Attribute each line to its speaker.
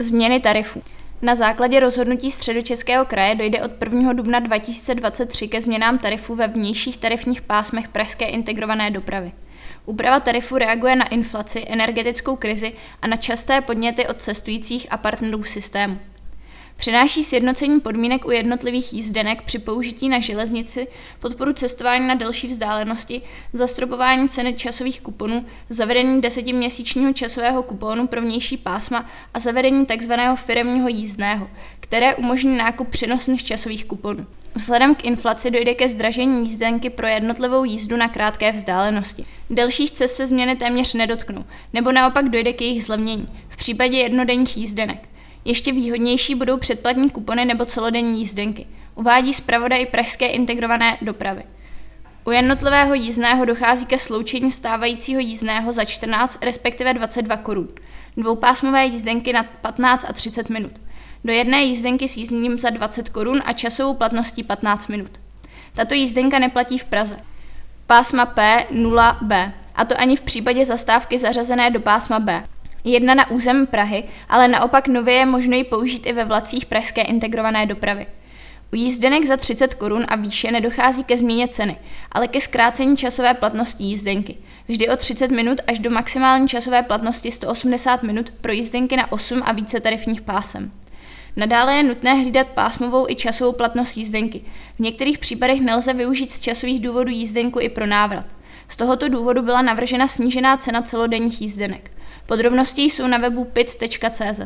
Speaker 1: Změny tarifů. Na základě rozhodnutí Středočeského kraje dojde od 1. dubna 2023 ke změnám tarifů ve vnějších tarifních pásmech pražské integrované dopravy. Úprava tarifu reaguje na inflaci, energetickou krizi a na časté podněty od cestujících a partnerů systému. Přináší sjednocení podmínek u jednotlivých jízdenek při použití na železnici, podporu cestování na delší vzdálenosti, zastropování ceny časových kuponů, zavedení desetiměsíčního časového kuponu pro vnější pásma a zavedení tzv. firemního jízdného, které umožní nákup přenosných časových kuponů. Vzhledem k inflaci dojde ke zdražení jízdenky pro jednotlivou jízdu na krátké vzdálenosti. Delších cest se změny téměř nedotknou, nebo naopak dojde k jejich zlevnění v případě jednodenních jízdenek. Ještě výhodnější budou předplatní kupony nebo celodenní jízdenky. Uvádí zpravodaj Pražské integrované dopravy. U jednotlivého jízdného dochází ke sloučení stávajícího jízdného za 14, respektive 22 korun. Dvoupásmové jízdenky na 15 a 30 minut. Do jedné jízdenky s jízdním za 20 korun a časovou platností 15 minut. Tato jízdenka neplatí v Praze. Pásma P 0B, a to ani v případě zastávky zařazené do pásma B jedna na území Prahy, ale naopak nově je možno ji použít i ve vlacích pražské integrované dopravy. U jízdenek za 30 korun a výše nedochází ke změně ceny, ale ke zkrácení časové platnosti jízdenky. Vždy o 30 minut až do maximální časové platnosti 180 minut pro jízdenky na 8 a více tarifních pásem. Nadále je nutné hlídat pásmovou i časovou platnost jízdenky. V některých případech nelze využít z časových důvodů jízdenku i pro návrat. Z tohoto důvodu byla navržena snížená cena celodenních jízdenek. Podrobnosti jsou na webu pit.cz.